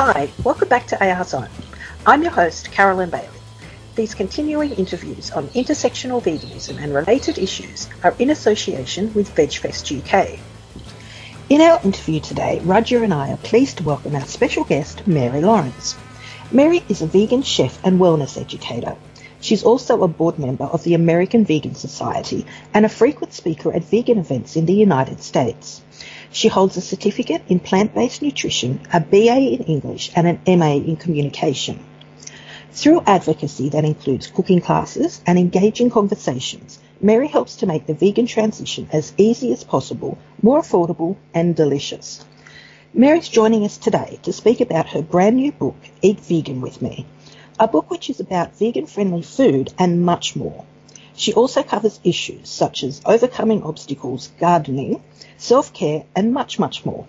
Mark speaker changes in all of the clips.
Speaker 1: Hi, welcome back to AR Zone. I'm your host, Carolyn Bailey. These continuing interviews on intersectional veganism and related issues are in association with VegFest UK. In our interview today, Roger and I are pleased to welcome our special guest, Mary Lawrence. Mary is a vegan chef and wellness educator. She's also a board member of the American Vegan Society and a frequent speaker at vegan events in the United States. She holds a certificate in plant-based nutrition, a BA in English, and an MA in communication. Through advocacy that includes cooking classes and engaging conversations, Mary helps to make the vegan transition as easy as possible, more affordable, and delicious. Mary's joining us today to speak about her brand new book, Eat Vegan with Me, a book which is about vegan friendly food and much more. She also covers issues such as overcoming obstacles, gardening, self care, and much, much more.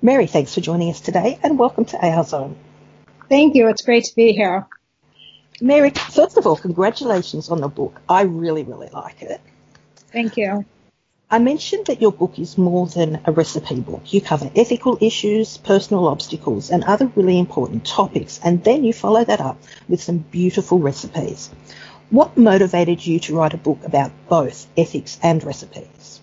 Speaker 1: Mary, thanks for joining us today and welcome to AR Zone.
Speaker 2: Thank you. It's great to be here.
Speaker 1: Mary, first of all, congratulations on the book. I really, really like it.
Speaker 2: Thank you.
Speaker 1: I mentioned that your book is more than a recipe book. You cover ethical issues, personal obstacles, and other really important topics, and then you follow that up with some beautiful recipes. What motivated you to write a book about both ethics and recipes?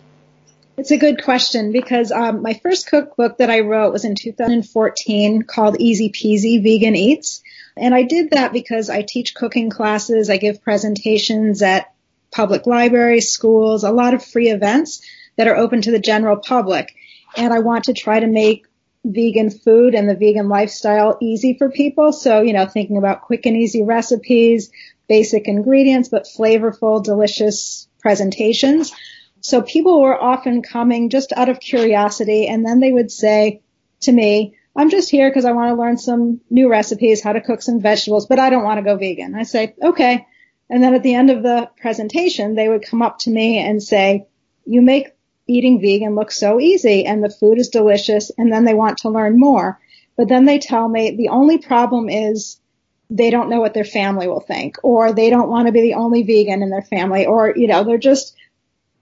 Speaker 2: It's a good question because um, my first cookbook that I wrote was in 2014 called Easy Peasy Vegan Eats. And I did that because I teach cooking classes, I give presentations at public libraries, schools, a lot of free events that are open to the general public. And I want to try to make vegan food and the vegan lifestyle easy for people. So, you know, thinking about quick and easy recipes, basic ingredients, but flavorful, delicious presentations. So people were often coming just out of curiosity and then they would say to me, I'm just here because I want to learn some new recipes, how to cook some vegetables, but I don't want to go vegan. I say, okay, and then at the end of the presentation, they would come up to me and say, you make eating vegan look so easy and the food is delicious. And then they want to learn more. But then they tell me the only problem is they don't know what their family will think or they don't want to be the only vegan in their family or, you know, they're just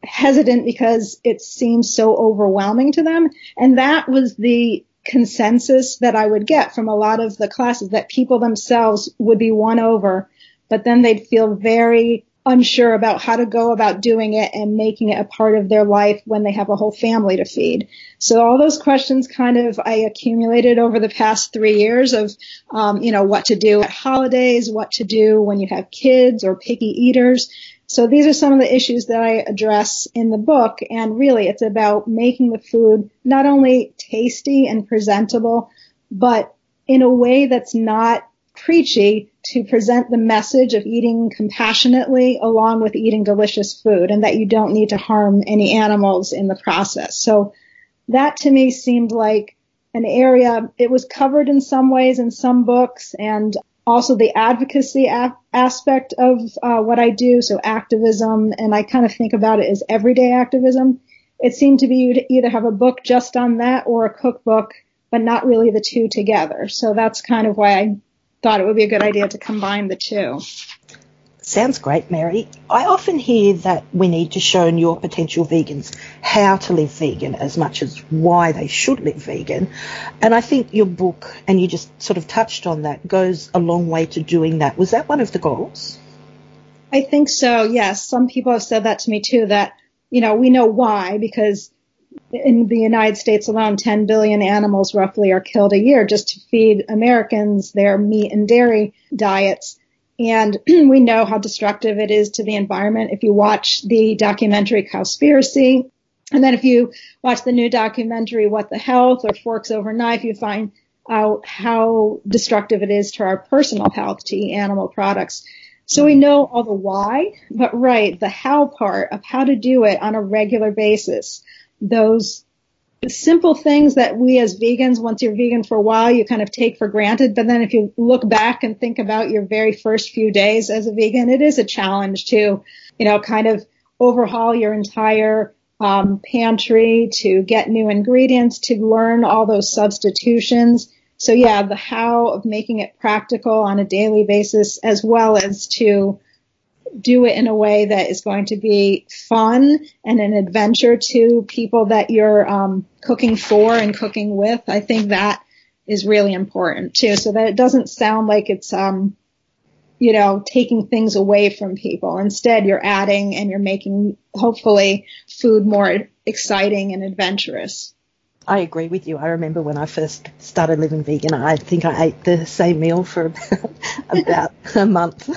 Speaker 2: hesitant because it seems so overwhelming to them. And that was the consensus that I would get from a lot of the classes that people themselves would be won over but then they'd feel very unsure about how to go about doing it and making it a part of their life when they have a whole family to feed. So all those questions kind of I accumulated over the past three years of, um, you know, what to do at holidays, what to do when you have kids or picky eaters. So these are some of the issues that I address in the book. And really it's about making the food not only tasty and presentable, but in a way that's not preachy to present the message of eating compassionately along with eating delicious food and that you don't need to harm any animals in the process. So that to me seemed like an area, it was covered in some ways in some books and also the advocacy a- aspect of uh, what I do, so activism, and I kind of think about it as everyday activism. It seemed to be you to either have a book just on that or a cookbook, but not really the two together. So that's kind of why I thought it would be a good idea to combine the two.
Speaker 1: Sounds great, Mary. I often hear that we need to show new potential vegans how to live vegan as much as why they should live vegan. And I think your book, and you just sort of touched on that, goes a long way to doing that. Was that one of the goals?
Speaker 2: I think so, yes. Some people have said that to me too, that, you know, we know why because in the United States alone, 10 billion animals roughly are killed a year just to feed Americans their meat and dairy diets. And we know how destructive it is to the environment. If you watch the documentary Cowspiracy, and then if you watch the new documentary What the Health or Forks Over Knife, you find out how destructive it is to our personal health to eat animal products. So we know all the why, but right, the how part of how to do it on a regular basis those simple things that we as vegans, once you're vegan for a while, you kind of take for granted. But then if you look back and think about your very first few days as a vegan, it is a challenge to, you know, kind of overhaul your entire um, pantry to get new ingredients, to learn all those substitutions. So yeah, the how of making it practical on a daily basis as well as to do it in a way that is going to be fun and an adventure to people that you're um, cooking for and cooking with. I think that is really important too, so that it doesn't sound like it's, um, you know, taking things away from people. Instead, you're adding and you're making, hopefully, food more exciting and adventurous.
Speaker 1: I agree with you. I remember when I first started living vegan, I think I ate the same meal for about, about a month.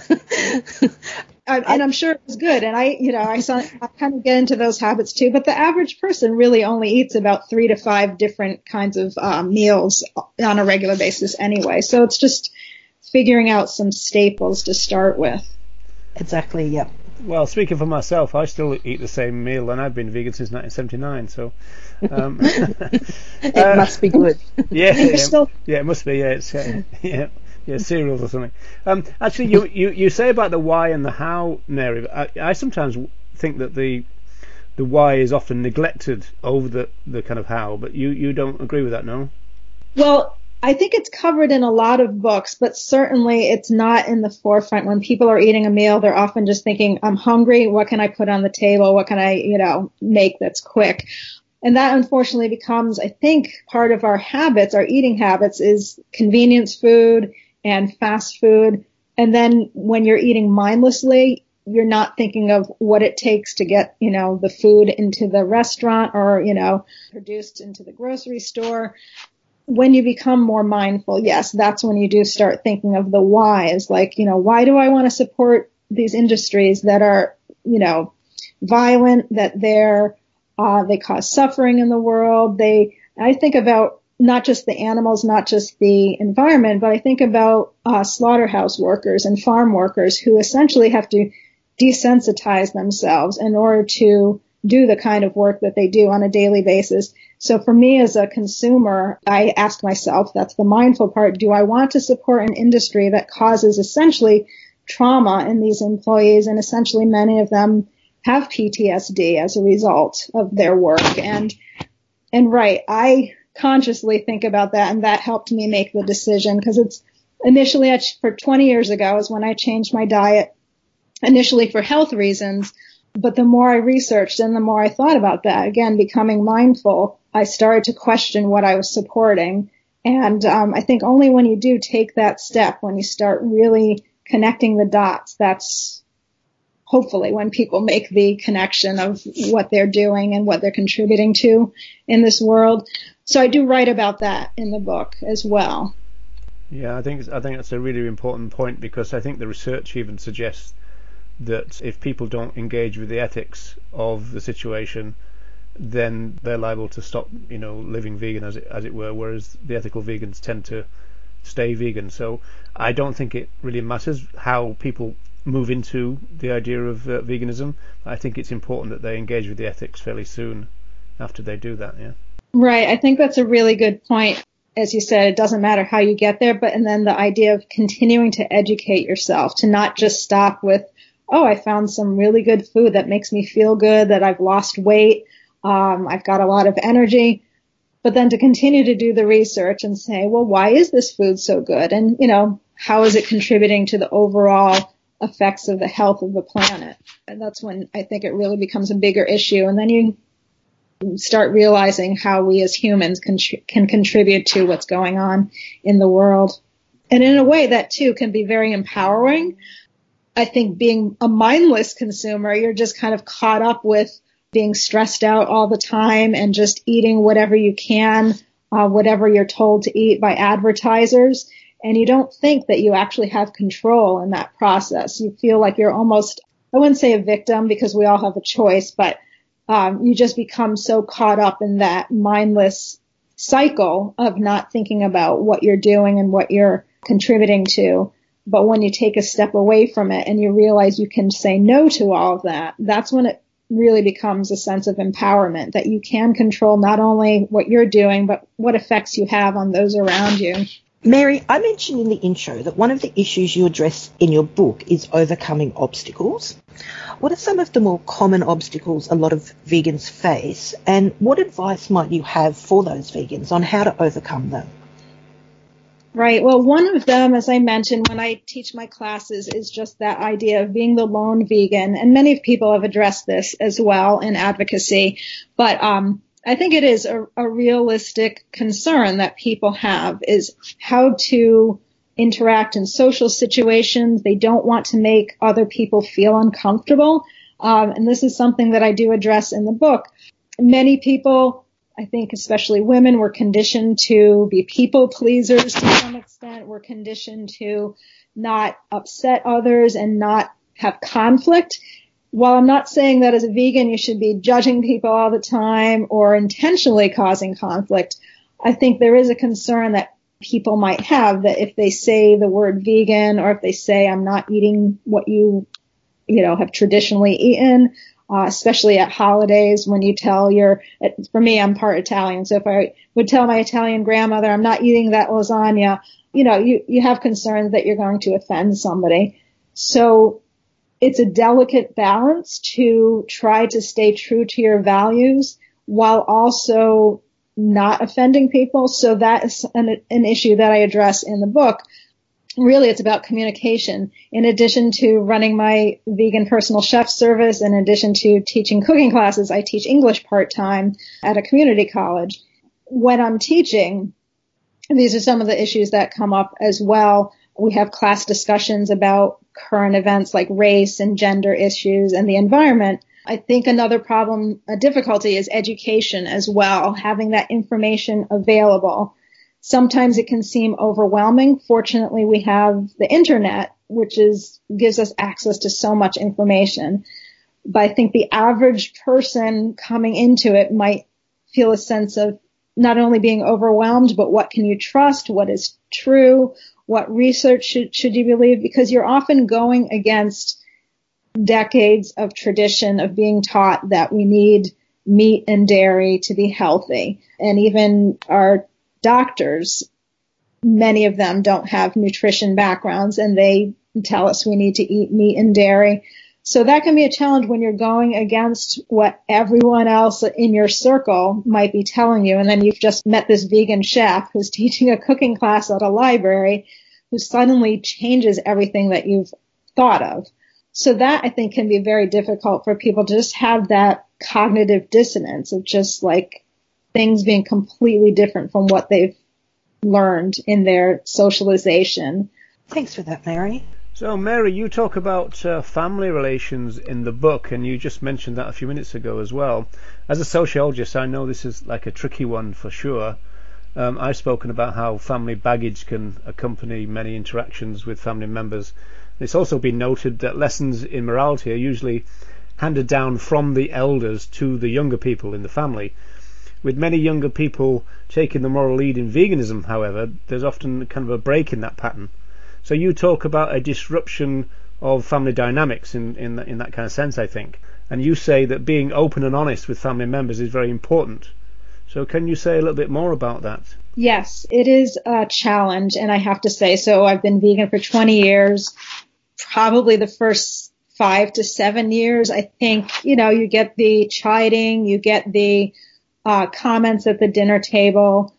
Speaker 2: and I'm sure it was good. And I, you know, I saw, I kind of get into those habits too. But the average person really only eats about three to five different kinds of um, meals on a regular basis anyway. So it's just figuring out some staples to start with.
Speaker 1: Exactly. Yep.
Speaker 3: Well, speaking for myself, I still eat the same meal, and I've been vegan since 1979. So um,
Speaker 1: it uh, must be good.
Speaker 3: Yeah, yeah, still... yeah, it must be. Yeah, it's uh, yeah yeah, cereals or something. Um, actually, you, you, you say about the why and the how, Mary. I, I sometimes think that the the why is often neglected over the, the kind of how, but you, you don't agree with that, no?
Speaker 2: Well, I think it's covered in a lot of books, but certainly it's not in the forefront. When people are eating a meal, they're often just thinking, I'm hungry. What can I put on the table? What can I, you know, make that's quick? And that unfortunately becomes, I think, part of our habits, our eating habits is convenience food and fast food. And then when you're eating mindlessly, you're not thinking of what it takes to get, you know, the food into the restaurant or, you know, produced into the grocery store. When you become more mindful, yes, that's when you do start thinking of the whys, like, you know, why do I want to support these industries that are, you know, violent, that they're, uh, they cause suffering in the world. They, I think about not just the animals, not just the environment, but I think about uh, slaughterhouse workers and farm workers who essentially have to desensitize themselves in order to do the kind of work that they do on a daily basis. So for me as a consumer, I ask myself, that's the mindful part, do I want to support an industry that causes essentially trauma in these employees and essentially many of them have PTSD as a result of their work and and right, I consciously think about that and that helped me make the decision because it's initially for 20 years ago is when I changed my diet initially for health reasons. But the more I researched and the more I thought about that, again, becoming mindful, I started to question what I was supporting. And um, I think only when you do take that step, when you start really connecting the dots, that's hopefully when people make the connection of what they're doing and what they're contributing to in this world. So I do write about that in the book as well.
Speaker 3: Yeah, I think I think that's a really important point because I think the research even suggests that if people don't engage with the ethics of the situation, then they're liable to stop, you know, living vegan as it, as it were. Whereas the ethical vegans tend to stay vegan. So I don't think it really matters how people move into the idea of uh, veganism. I think it's important that they engage with the ethics fairly soon after they do that. Yeah.
Speaker 2: Right. I think that's a really good point. As you said, it doesn't matter how you get there, but and then the idea of continuing to educate yourself, to not just stop with, oh, I found some really good food that makes me feel good, that I've lost weight, um, I've got a lot of energy, but then to continue to do the research and say, well, why is this food so good? And, you know, how is it contributing to the overall effects of the health of the planet? And that's when I think it really becomes a bigger issue. And then you start realizing how we as humans can, can contribute to what's going on in the world. And in a way that too can be very empowering. I think being a mindless consumer, you're just kind of caught up with being stressed out all the time and just eating whatever you can, uh, whatever you're told to eat by advertisers. And you don't think that you actually have control in that process. You feel like you're almost, I wouldn't say a victim because we all have a choice, but um, you just become so caught up in that mindless cycle of not thinking about what you're doing and what you're contributing to. But when you take a step away from it and you realize you can say no to all of that, that's when it really becomes a sense of empowerment that you can control not only what you're doing, but what effects you have on those around you.
Speaker 1: Mary, I mentioned in the intro that one of the issues you address in your book is overcoming obstacles. What are some of the more common obstacles a lot of vegans face, and what advice might you have for those vegans on how to overcome them?
Speaker 2: Right. Well, one of them, as I mentioned, when I teach my classes, is just that idea of being the lone vegan. And many people have addressed this as well in advocacy. But um, I think it is a, a realistic concern that people have is how to interact in social situations. They don't want to make other people feel uncomfortable. Um, and this is something that I do address in the book. Many people, I think especially women, were conditioned to be people pleasers to some extent. We're conditioned to not upset others and not have conflict. While I'm not saying that as a vegan you should be judging people all the time or intentionally causing conflict, I think there is a concern that people might have that if they say the word vegan or if they say I'm not eating what you, you know, have traditionally eaten, uh, especially at holidays when you tell your, for me, I'm part Italian. So if I would tell my Italian grandmother I'm not eating that lasagna, you know, you, you have concerns that you're going to offend somebody. So it's a delicate balance to try to stay true to your values while also not offending people. So that is an, an issue that I address in the book. Really, it's about communication. In addition to running my vegan personal chef service, in addition to teaching cooking classes, I teach English part time at a community college. When I'm teaching, these are some of the issues that come up as well. We have class discussions about current events like race and gender issues and the environment. I think another problem, a difficulty is education as well, having that information available. Sometimes it can seem overwhelming. Fortunately, we have the internet, which is, gives us access to so much information. But I think the average person coming into it might feel a sense of not only being overwhelmed, but what can you trust? What is true? What research should, should you believe? Because you're often going against decades of tradition of being taught that we need meat and dairy to be healthy. And even our doctors, many of them don't have nutrition backgrounds and they tell us we need to eat meat and dairy. So that can be a challenge when you're going against what everyone else in your circle might be telling you. And then you've just met this vegan chef who's teaching a cooking class at a library who suddenly changes everything that you've thought of. So that I think can be very difficult for people to just have that cognitive dissonance of just like things being completely different from what they've learned in their socialization.
Speaker 1: Thanks for that, Mary.
Speaker 3: So, Mary, you talk about uh, family relations in the book, and you just mentioned that a few minutes ago as well. As a sociologist, I know this is like a tricky one for sure. Um, I've spoken about how family baggage can accompany many interactions with family members it's also been noted that lessons in morality are usually handed down from the elders to the younger people in the family. With many younger people taking the moral lead in veganism, however, there's often kind of a break in that pattern. So you talk about a disruption of family dynamics in, in, in that kind of sense, I think. And you say that being open and honest with family members is very important. So can you say a little bit more about that?
Speaker 2: Yes, it is a challenge, and I have to say so. I've been vegan for 20 years probably the first five to seven years, I think, you know, you get the chiding, you get the uh, comments at the dinner table.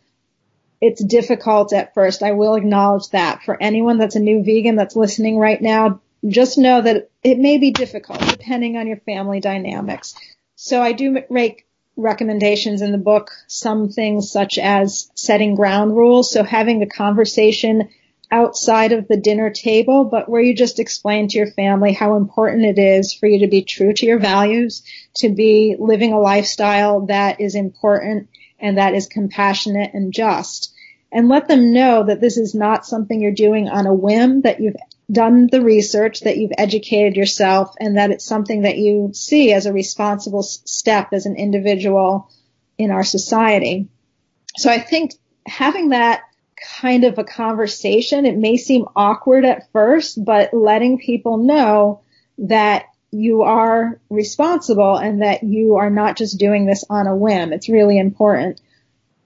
Speaker 2: It's difficult at first. I will acknowledge that. For anyone that's a new vegan that's listening right now, just know that it may be difficult depending on your family dynamics. So I do make recommendations in the book, some things such as setting ground rules. So having a conversation outside of the dinner table, but where you just explain to your family how important it is for you to be true to your values, to be living a lifestyle that is important and that is compassionate and just. And let them know that this is not something you're doing on a whim, that you've done the research, that you've educated yourself, and that it's something that you see as a responsible step as an individual in our society. So I think having that kind of a conversation. It may seem awkward at first, but letting people know that you are responsible and that you are not just doing this on a whim. It's really important.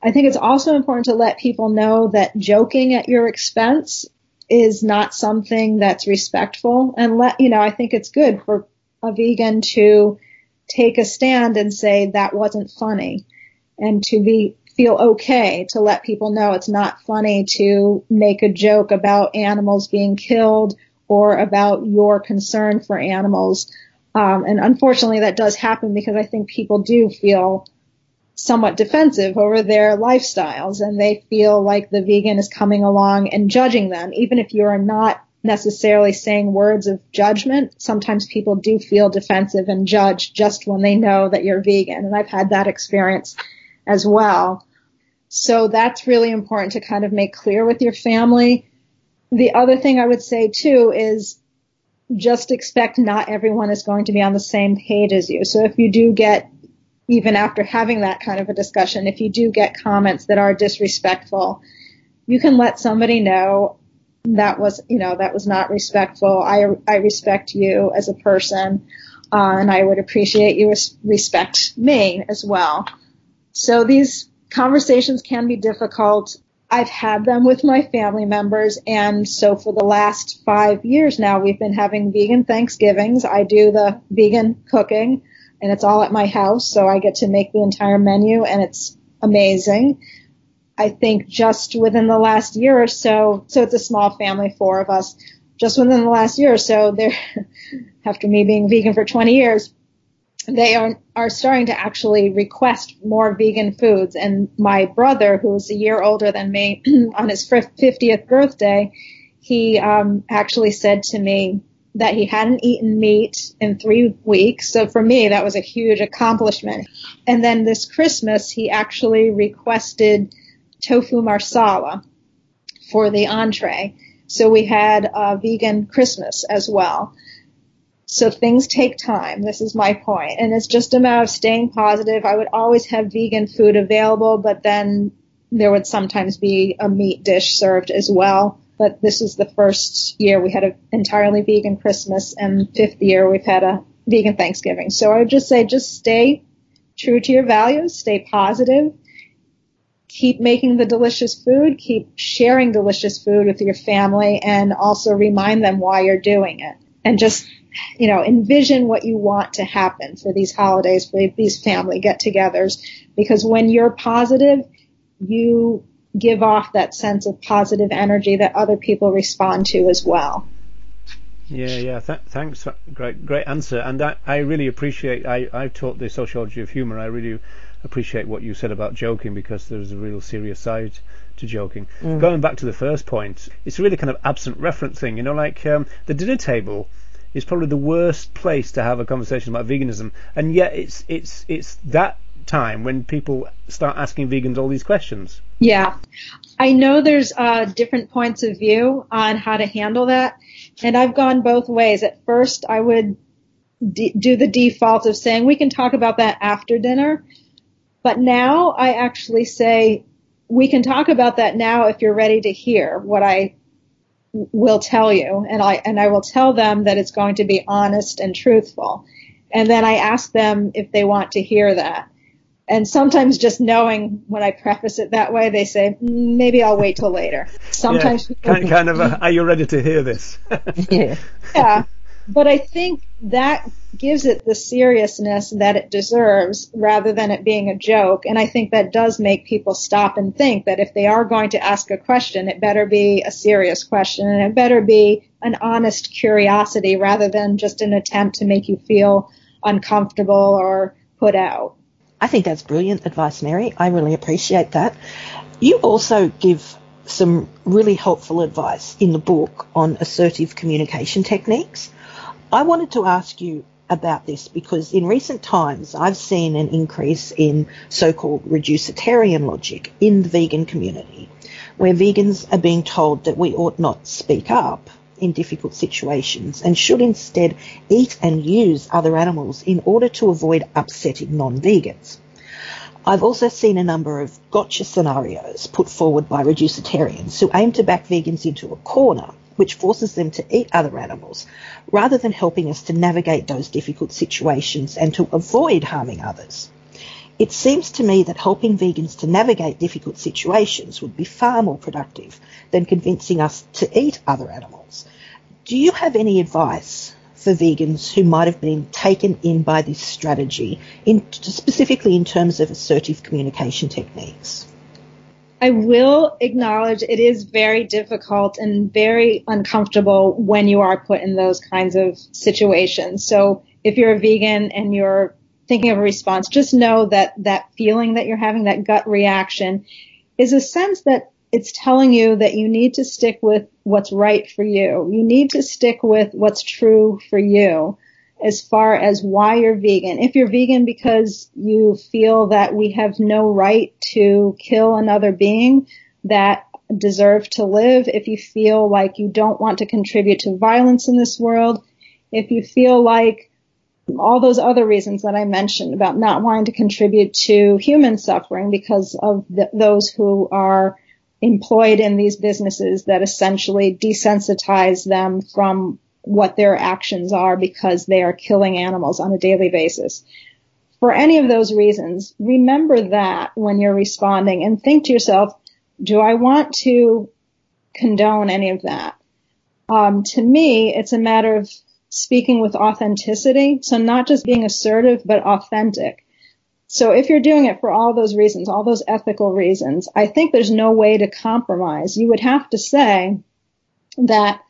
Speaker 2: I think it's also important to let people know that joking at your expense is not something that's respectful and let, you know, I think it's good for a vegan to take a stand and say that wasn't funny and to be feel okay to let people know it's not funny to make a joke about animals being killed or about your concern for animals. Um, and unfortunately, that does happen because I think people do feel somewhat defensive over their lifestyles and they feel like the vegan is coming along and judging them, even if you are not necessarily saying words of judgment. Sometimes people do feel defensive and judge just when they know that you're vegan. And I've had that experience as well. So that's really important to kind of make clear with your family. The other thing I would say too is just expect not everyone is going to be on the same page as you. So if you do get, even after having that kind of a discussion, if you do get comments that are disrespectful, you can let somebody know that was, you know, that was not respectful. I, I respect you as a person, uh, and I would appreciate you respect me as well. So these conversations can be difficult. I've had them with my family members, and so for the last five years now, we've been having vegan Thanksgivings. I do the vegan cooking, and it's all at my house, so I get to make the entire menu, and it's amazing. I think just within the last year or so, so it's a small family, four of us, just within the last year or so, there, after me being vegan for 20 years, they are, are starting to actually request more vegan foods. And my brother, who is a year older than me, on his 50th birthday, he um, actually said to me that he hadn't eaten meat in three weeks. So for me, that was a huge accomplishment. And then this Christmas, he actually requested tofu marsala for the entree. So we had a vegan Christmas as well. So things take time. This is my point. And it's just a matter of staying positive. I would always have vegan food available, but then there would sometimes be a meat dish served as well. But this is the first year we had an entirely vegan Christmas and fifth year we've had a vegan Thanksgiving. So I would just say just stay true to your values, stay positive, keep making the delicious food, keep sharing delicious food with your family and also remind them why you're doing it. And just you know, envision what you want to happen for these holidays, for these family get-togethers, because when you're positive, you give off that sense of positive energy that other people respond to as well.
Speaker 3: Yeah, yeah. Th- thanks. Great, great answer. And I, I really appreciate. I, I've taught the sociology of humour. I really appreciate what you said about joking because there's a real serious side to joking. Mm. Going back to the first point, it's really kind of absent reference thing. You know, like um, the dinner table is probably the worst place to have a conversation about veganism, and yet it's it's it's that time when people start asking vegans all these questions.
Speaker 2: Yeah, I know there's uh, different points of view on how to handle that, and I've gone both ways. At first, I would d- do the default of saying we can talk about that after dinner, but now I actually say we can talk about that now if you're ready to hear what I will tell you and I and I will tell them that it's going to be honest and truthful. And then I ask them if they want to hear that. And sometimes just knowing when I preface it that way, they say, mm, maybe I'll wait till later. Sometimes
Speaker 3: yeah, kind, kind of, a, are you ready to hear this?
Speaker 2: yeah. Yeah but I think that gives it the seriousness that it deserves rather than it being a joke. And I think that does make people stop and think that if they are going to ask a question, it better be a serious question and it better be an honest curiosity rather than just an attempt to make you feel uncomfortable or put out.
Speaker 1: I think that's brilliant advice, Mary. I really appreciate that. You also give some really helpful advice in the book on assertive communication techniques. I wanted to ask you about this because in recent times I've seen an increase in so-called reducetarian logic in the vegan community, where vegans are being told that we ought not speak up in difficult situations and should instead eat and use other animals in order to avoid upsetting non-vegans. I've also seen a number of gotcha scenarios put forward by reducetarians who aim to back vegans into a corner which forces them to eat other animals, rather than helping us to navigate those difficult situations and to avoid harming others. It seems to me that helping vegans to navigate difficult situations would be far more productive than convincing us to eat other animals. Do you have any advice for vegans who might have been taken in by this strategy, in, specifically in terms of assertive communication techniques?
Speaker 2: I will acknowledge it is very difficult and very uncomfortable when you are put in those kinds of situations. So if you're a vegan and you're thinking of a response, just know that that feeling that you're having, that gut reaction, is a sense that it's telling you that you need to stick with what's right for you. You need to stick with what's true for you as far as why you're vegan. If you're vegan because you feel that we have no right to kill another being that deserve to live, if you feel like you don't want to contribute to violence in this world, if you feel like all those other reasons that I mentioned about not wanting to contribute to human suffering because of the, those who are employed in these businesses that essentially desensitize them from what their actions are because they are killing animals on a daily basis. For any of those reasons, remember that when you're responding and think to yourself, do I want to condone any of that? Um, to me, it's a matter of speaking with authenticity. So not just being assertive, but authentic. So if you're doing it for all those reasons, all those ethical reasons, I think there's no way to compromise. You would have to say that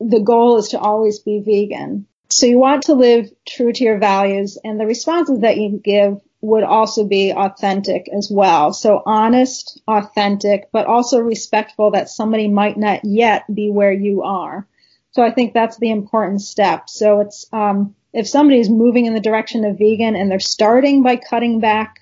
Speaker 2: the goal is to always be vegan. So you want to live true to your values and the responses that you give would also be authentic as well. So honest, authentic, but also respectful that somebody might not yet be where you are. So I think that's the important step. So it's, um, if somebody is moving in the direction of vegan and they're starting by cutting back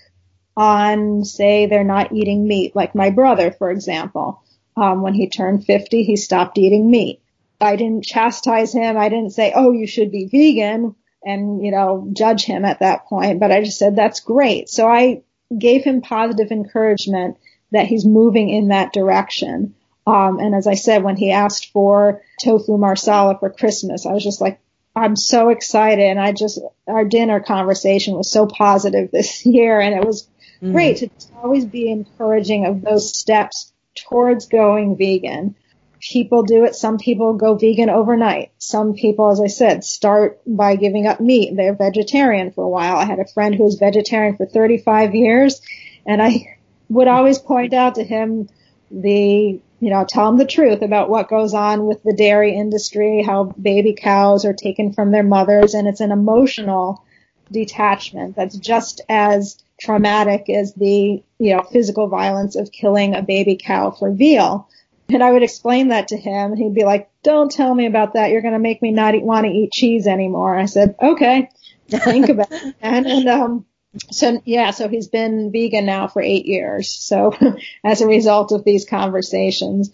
Speaker 2: on, say, they're not eating meat, like my brother, for example, um, when he turned 50, he stopped eating meat. I didn't chastise him. I didn't say, oh, you should be vegan and, you know, judge him at that point, but I just said, that's great. So I gave him positive encouragement that he's moving in that direction. Um, and as I said, when he asked for tofu marsala for Christmas, I was just like, I'm so excited. And I just, our dinner conversation was so positive this year and it was mm-hmm. great to always be encouraging of those steps towards going vegan. People do it. Some people go vegan overnight. Some people, as I said, start by giving up meat. They're vegetarian for a while. I had a friend who was vegetarian for 35 years and I would always point out to him the you know, tell them the truth about what goes on with the dairy industry, how baby cows are taken from their mothers, and it's an emotional detachment that's just as traumatic as the, you know, physical violence of killing a baby cow for veal. And I would explain that to him, and he'd be like, "Don't tell me about that. You're going to make me not want to eat cheese anymore." I said, "Okay, think about it." And, and um, so yeah, so he's been vegan now for eight years. So as a result of these conversations.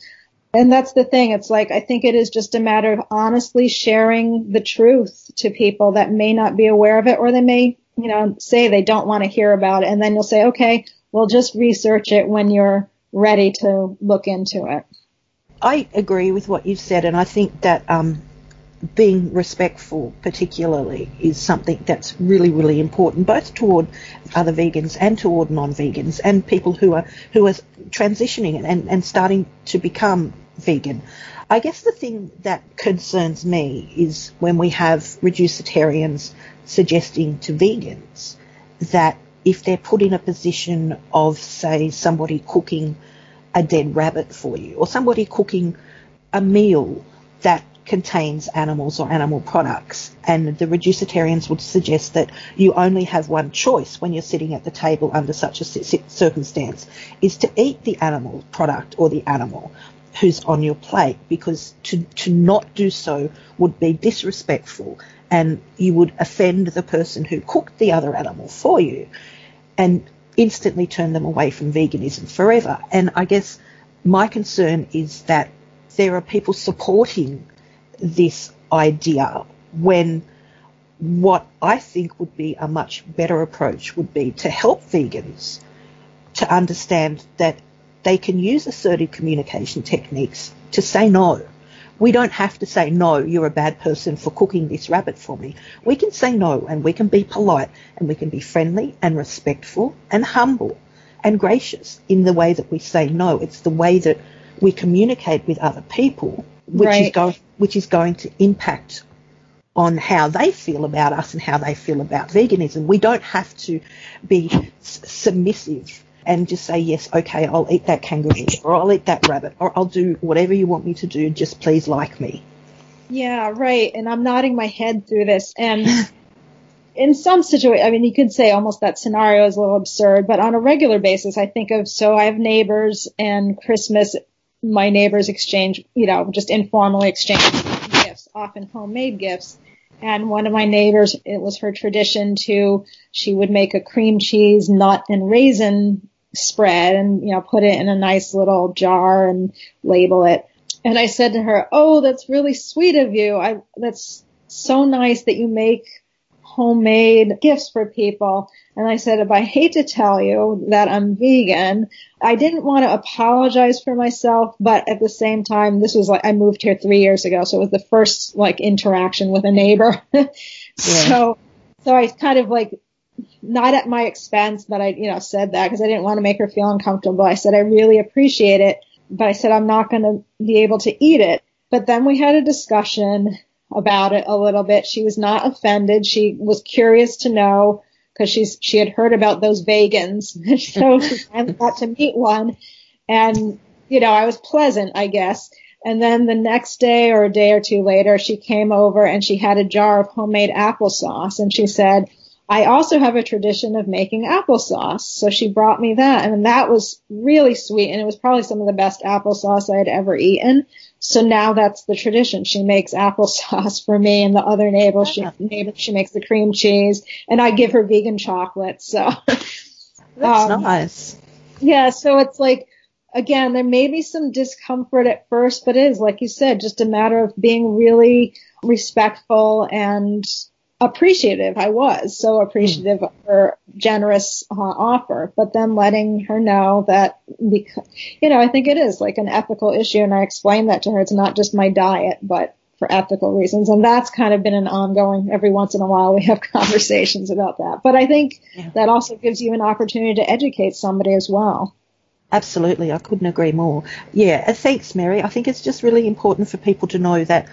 Speaker 2: And that's the thing. It's like, I think it is just a matter of honestly sharing the truth to people that may not be aware of it or they may, you know, say they don't want to hear about it. And then you'll say, okay, well, just research it when you're ready to look into it.
Speaker 1: I agree with what you've said. And I think that, um, being respectful, particularly, is something that's really, really important, both toward other vegans and toward non-vegans and people who are who are transitioning and, and starting to become vegan. I guess the thing that concerns me is when we have reducetarians suggesting to vegans that if they're put in a position of, say, somebody cooking a dead rabbit for you or somebody cooking a meal that contains animals or animal products. And the reducetarians would suggest that you only have one choice when you're sitting at the table under such a circumstance is to eat the animal product or the animal who's on your plate because to, to not do so would be disrespectful and you would offend the person who cooked the other animal for you and instantly turn them away from veganism forever. And I guess my concern is that there are people supporting this idea when what I think would be a much better approach would be to help vegans to understand that they can use assertive communication techniques to say no. We don't have to say, no, you're a bad person for cooking this rabbit for me. We can say no and we can be polite and we can be friendly and respectful and humble and gracious in the way that we say no. It's the way that we communicate with other people which right. is going which is going to impact on how they feel about us and how they feel about veganism. We don't have to be s- submissive and just say yes, okay, I'll eat that kangaroo or I'll eat that rabbit or I'll do whatever you want me to do. Just please like me.
Speaker 2: Yeah, right. And I'm nodding my head through this and. in some situation, I mean, you could say almost that scenario is a little absurd, but on a regular basis, I think of, so I have neighbors and Christmas, my neighbors exchange, you know, just informally exchange gifts, often homemade gifts. And one of my neighbors, it was her tradition to, she would make a cream cheese, nut and raisin spread and, you know, put it in a nice little jar and label it. And I said to her, Oh, that's really sweet of you. I, that's so nice that you make homemade gifts for people. And I said, if I hate to tell you that I'm vegan, I didn't want to apologize for myself, but at the same time, this was like, I moved here three years ago. So it was the first like interaction with a neighbor. yeah. So, so I kind of like, not at my expense, but I, you know, said that because I didn't want to make her feel uncomfortable. I said, I really appreciate it, but I said, I'm not going to be able to eat it. But then we had a discussion about it a little bit. She was not offended. She was curious to know because she's she had heard about those vegans, so I got to meet one, and you know I was pleasant, I guess. And then the next day or a day or two later, she came over and she had a jar of homemade applesauce, and she said, I also have a tradition of making applesauce. So she brought me that and that was really sweet and it was probably some of the best applesauce I had ever eaten. So now that's the tradition. She makes applesauce for me and the other neighbor. She, neighbor, she makes the cream cheese and I give her vegan chocolate. So
Speaker 1: that's um, nice.
Speaker 2: Yeah. So it's like, again, there may be some discomfort at first, but it is, like you said, just a matter of being really respectful and appreciative. I was so appreciative of her generous uh, offer, but then letting her know that because, you know, I think it is like an ethical issue and I explained that to her. It's not just my diet, but for ethical reasons. And that's kind of been an ongoing, every once in a while we have conversations about that. But I think yeah. that also gives you an opportunity to educate somebody as well.
Speaker 1: Absolutely. I couldn't agree more. Yeah. Thanks, Mary. I think it's just really important for people to know that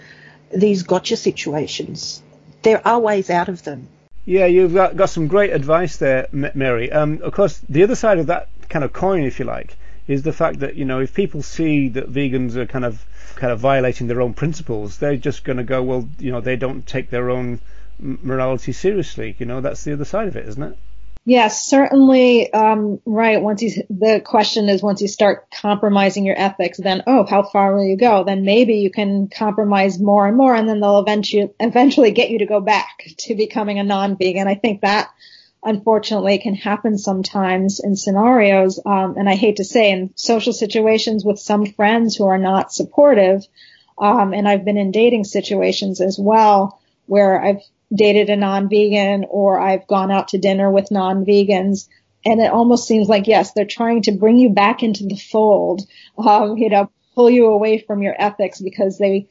Speaker 1: these gotcha situations there are ways out of them.
Speaker 3: Yeah, you've got, got some great advice there, Mary. Um, of course, the other side of that kind of coin, if you like, is the fact that you know if people see that vegans are kind of kind of violating their own principles, they're just going to go, well, you know, they don't take their own morality seriously. You know, that's the other side of it, isn't it?
Speaker 2: Yes, certainly. Um, right. Once you, the question is once you start compromising your ethics, then, oh, how far will you go? Then maybe you can compromise more and more and then they'll eventually, eventually get you to go back to becoming a non-vegan. I think that unfortunately can happen sometimes in scenarios. Um, and I hate to say in social situations with some friends who are not supportive. Um, and I've been in dating situations as well where I've dated a non-vegan or I've gone out to dinner with non-vegans. And it almost seems like, yes, they're trying to bring you back into the fold, um, you know, pull you away from your ethics because they,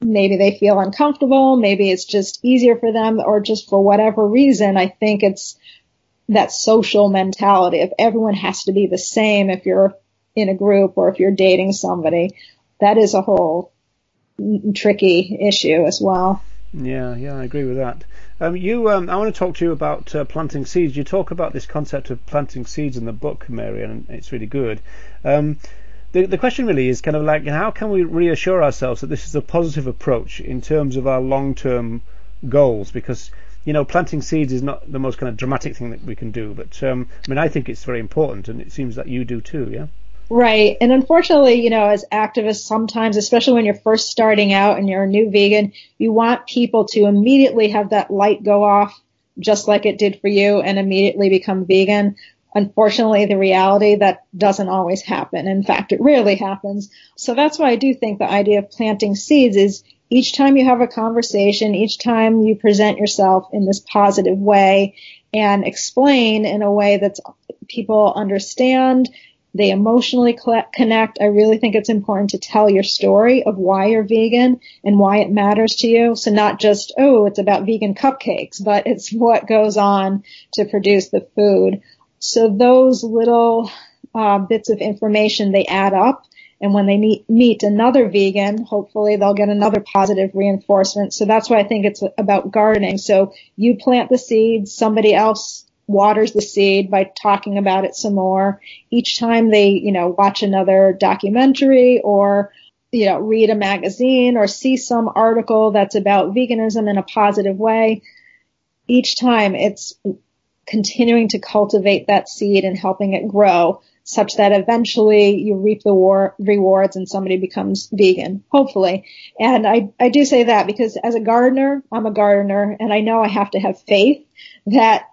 Speaker 2: maybe they feel uncomfortable, maybe it's just easier for them, or just for whatever reason. I think it's that social mentality If everyone has to be the same if you're in a group or if you're dating somebody. That is a whole tricky issue as well.
Speaker 3: Yeah, yeah, I agree with that. Um, you, um, I want to talk to you about uh, planting seeds. You talk about this concept of planting seeds in the book, Mary, and it's really good. Um, the, the question really is kind of like, how can we reassure ourselves that this is a positive approach in terms of our long-term goals? Because you know, planting seeds is not the most kind of dramatic thing that we can do, but um, I mean, I think it's very important, and it seems that you do too, yeah.
Speaker 2: Right. And unfortunately, you know, as activists, sometimes, especially when you're first starting out and you're a new vegan, you want people to immediately have that light go off, just like it did for you, and immediately become vegan. Unfortunately, the reality that doesn't always happen. In fact, it rarely happens. So that's why I do think the idea of planting seeds is each time you have a conversation, each time you present yourself in this positive way and explain in a way that people understand they emotionally connect. I really think it's important to tell your story of why you're vegan and why it matters to you. So not just, oh, it's about vegan cupcakes, but it's what goes on to produce the food. So those little uh, bits of information, they add up. And when they meet, meet another vegan, hopefully they'll get another positive reinforcement. So that's why I think it's about gardening. So you plant the seeds, somebody else waters the seed by talking about it some more. Each time they, you know, watch another documentary or, you know, read a magazine or see some article that's about veganism in a positive way, each time it's continuing to cultivate that seed and helping it grow such that eventually you reap the war, rewards and somebody becomes vegan, hopefully. And I, I do say that because as a gardener, I'm a gardener and I know I have to have faith that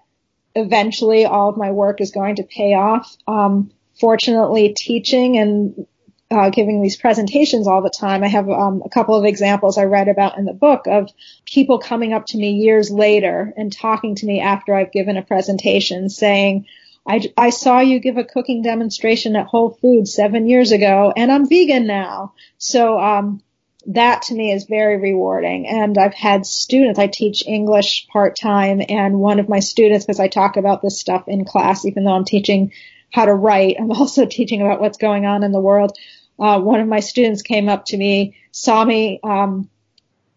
Speaker 2: eventually all of my work is going to pay off. Um, fortunately, teaching and uh, giving these presentations all the time. I have um, a couple of examples I read about in the book of people coming up to me years later and talking to me after I've given a presentation saying, I, I saw you give a cooking demonstration at Whole Foods seven years ago and I'm vegan now. So, um, that to me is very rewarding. And I've had students, I teach English part time and one of my students, because I talk about this stuff in class, even though I'm teaching how to write, I'm also teaching about what's going on in the world. Uh, one of my students came up to me, saw me, um,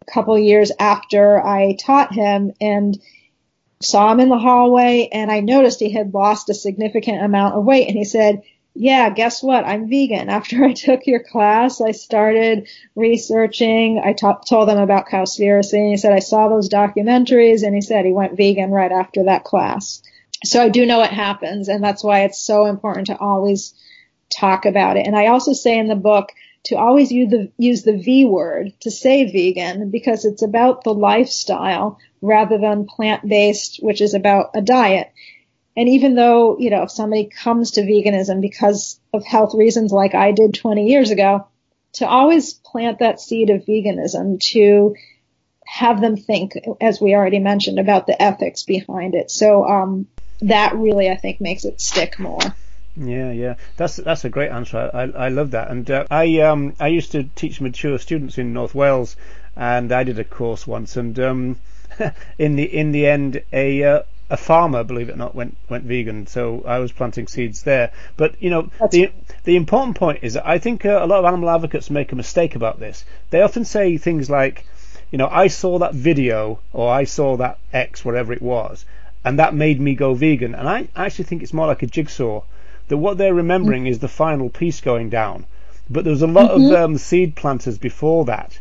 Speaker 2: a couple years after I taught him and saw him in the hallway and I noticed he had lost a significant amount of weight and he said, yeah, guess what? I'm vegan. After I took your class, I started researching. I t- told them about Cowspiracy and he said, I saw those documentaries and he said he went vegan right after that class. So I do know it happens and that's why it's so important to always talk about it. And I also say in the book to always use the, use the V word to say vegan because it's about the lifestyle rather than plant based, which is about a diet. And even though, you know, if somebody comes to veganism because of health reasons like I did 20 years ago, to always plant that seed of veganism to have them think, as we already mentioned, about the ethics behind it. So, um, that really, I think, makes it stick more.
Speaker 3: Yeah, yeah, that's that's a great answer. I I love that, and uh, I um I used to teach mature students in North Wales, and I did a course once, and um in the in the end, a uh, a farmer, believe it or not, went went vegan. So I was planting seeds there. But you know, That's the the important point is that I think uh, a lot of animal advocates make a mistake about this. They often say things like, you know, I saw that video or I saw that X, whatever it was, and that made me go vegan. And I actually think it's more like a jigsaw. That what they're remembering mm-hmm. is the final piece going down. But there was a lot mm-hmm. of um, seed planters before that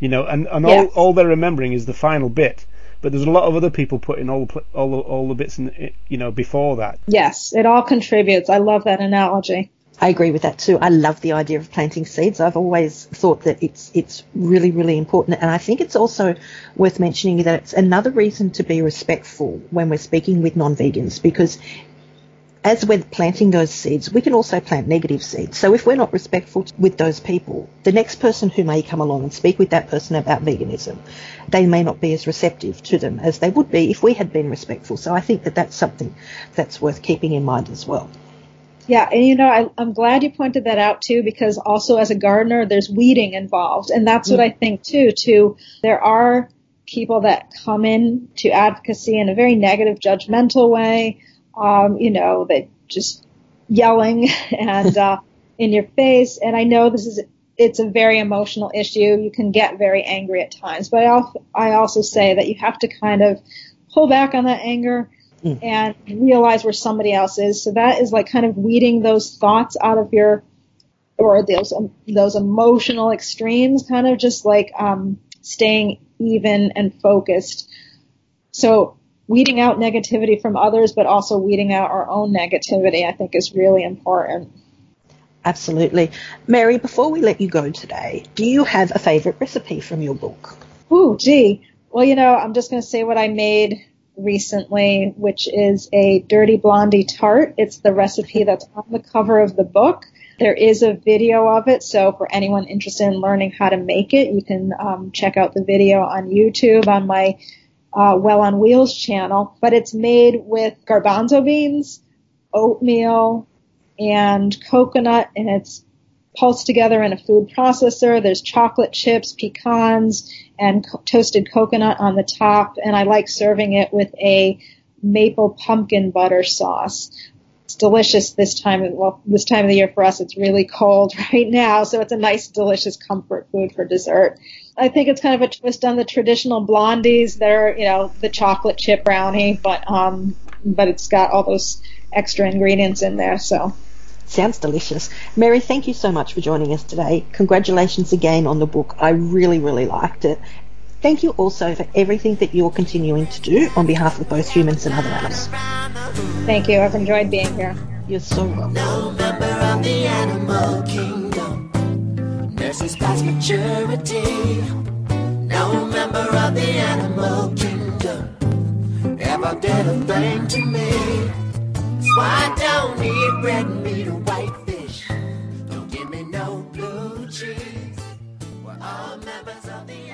Speaker 3: you know, and, and all, all they're remembering is the final bit. But there's a lot of other people putting all all all the bits in, you know, before that.
Speaker 2: Yes, it all contributes. I love that analogy.
Speaker 1: I agree with that too. I love the idea of planting seeds. I've always thought that it's it's really really important, and I think it's also worth mentioning that it's another reason to be respectful when we're speaking with non-vegans because as we're planting those seeds, we can also plant negative seeds. So if we're not respectful with those people, the next person who may come along and speak with that person about veganism, they may not be as receptive to them as they would be if we had been respectful. So I think that that's something that's worth keeping in mind as well.
Speaker 2: Yeah, and you know, I, am glad you pointed that out too, because also as a gardener, there's weeding involved, and that's what mm-hmm. I think too. Too, there are people that come in to advocacy in a very negative, judgmental way um, you know, that just yelling and uh, in your face. And I know this is it's a very emotional issue. You can get very angry at times, but I also, I also say that you have to kind of pull back on that anger mm. and realize where somebody else is. So that is like kind of weeding those thoughts out of your or those um, those emotional extremes, kind of just like um, staying even and focused. So weeding out negativity from others, but also weeding out our own negativity, I think is really important.
Speaker 1: Absolutely. Mary, before we let you go today, do you have a favorite recipe from your book?
Speaker 2: Oh, gee. Well, you know, I'm just going to say what I made recently, which is a dirty blondie tart. It's the recipe that's on the cover of the book. There is a video of it, so for anyone interested in learning how to make it, you can um, check out the video on YouTube on my uh, Well on Wheels channel, but it's made with garbanzo beans, oatmeal, and coconut, and it's pulsed together in a food processor. There's chocolate chips, pecans, and co- toasted coconut on the top, and I like serving it with a maple pumpkin butter sauce. It's delicious this time. Of, well, this time of the year for us, it's really cold right now, so it's a nice, delicious comfort food for dessert. I think it's kind of a twist on the traditional blondies. They're, you know, the chocolate chip brownie, but um, but it's got all those extra ingredients in there. So
Speaker 1: sounds delicious. Mary, thank you so much for joining us today. Congratulations again on the book. I really, really liked it. Thank you also for everything that you're continuing to do on behalf of both humans and other animals.
Speaker 2: Thank you. I've enjoyed being here.
Speaker 1: You're so welcome.
Speaker 4: This is past maturity. No member of the animal kingdom. Ever did a thing to me? So I don't need red meat or whitefish. Don't give me no blue cheese. We're all members of the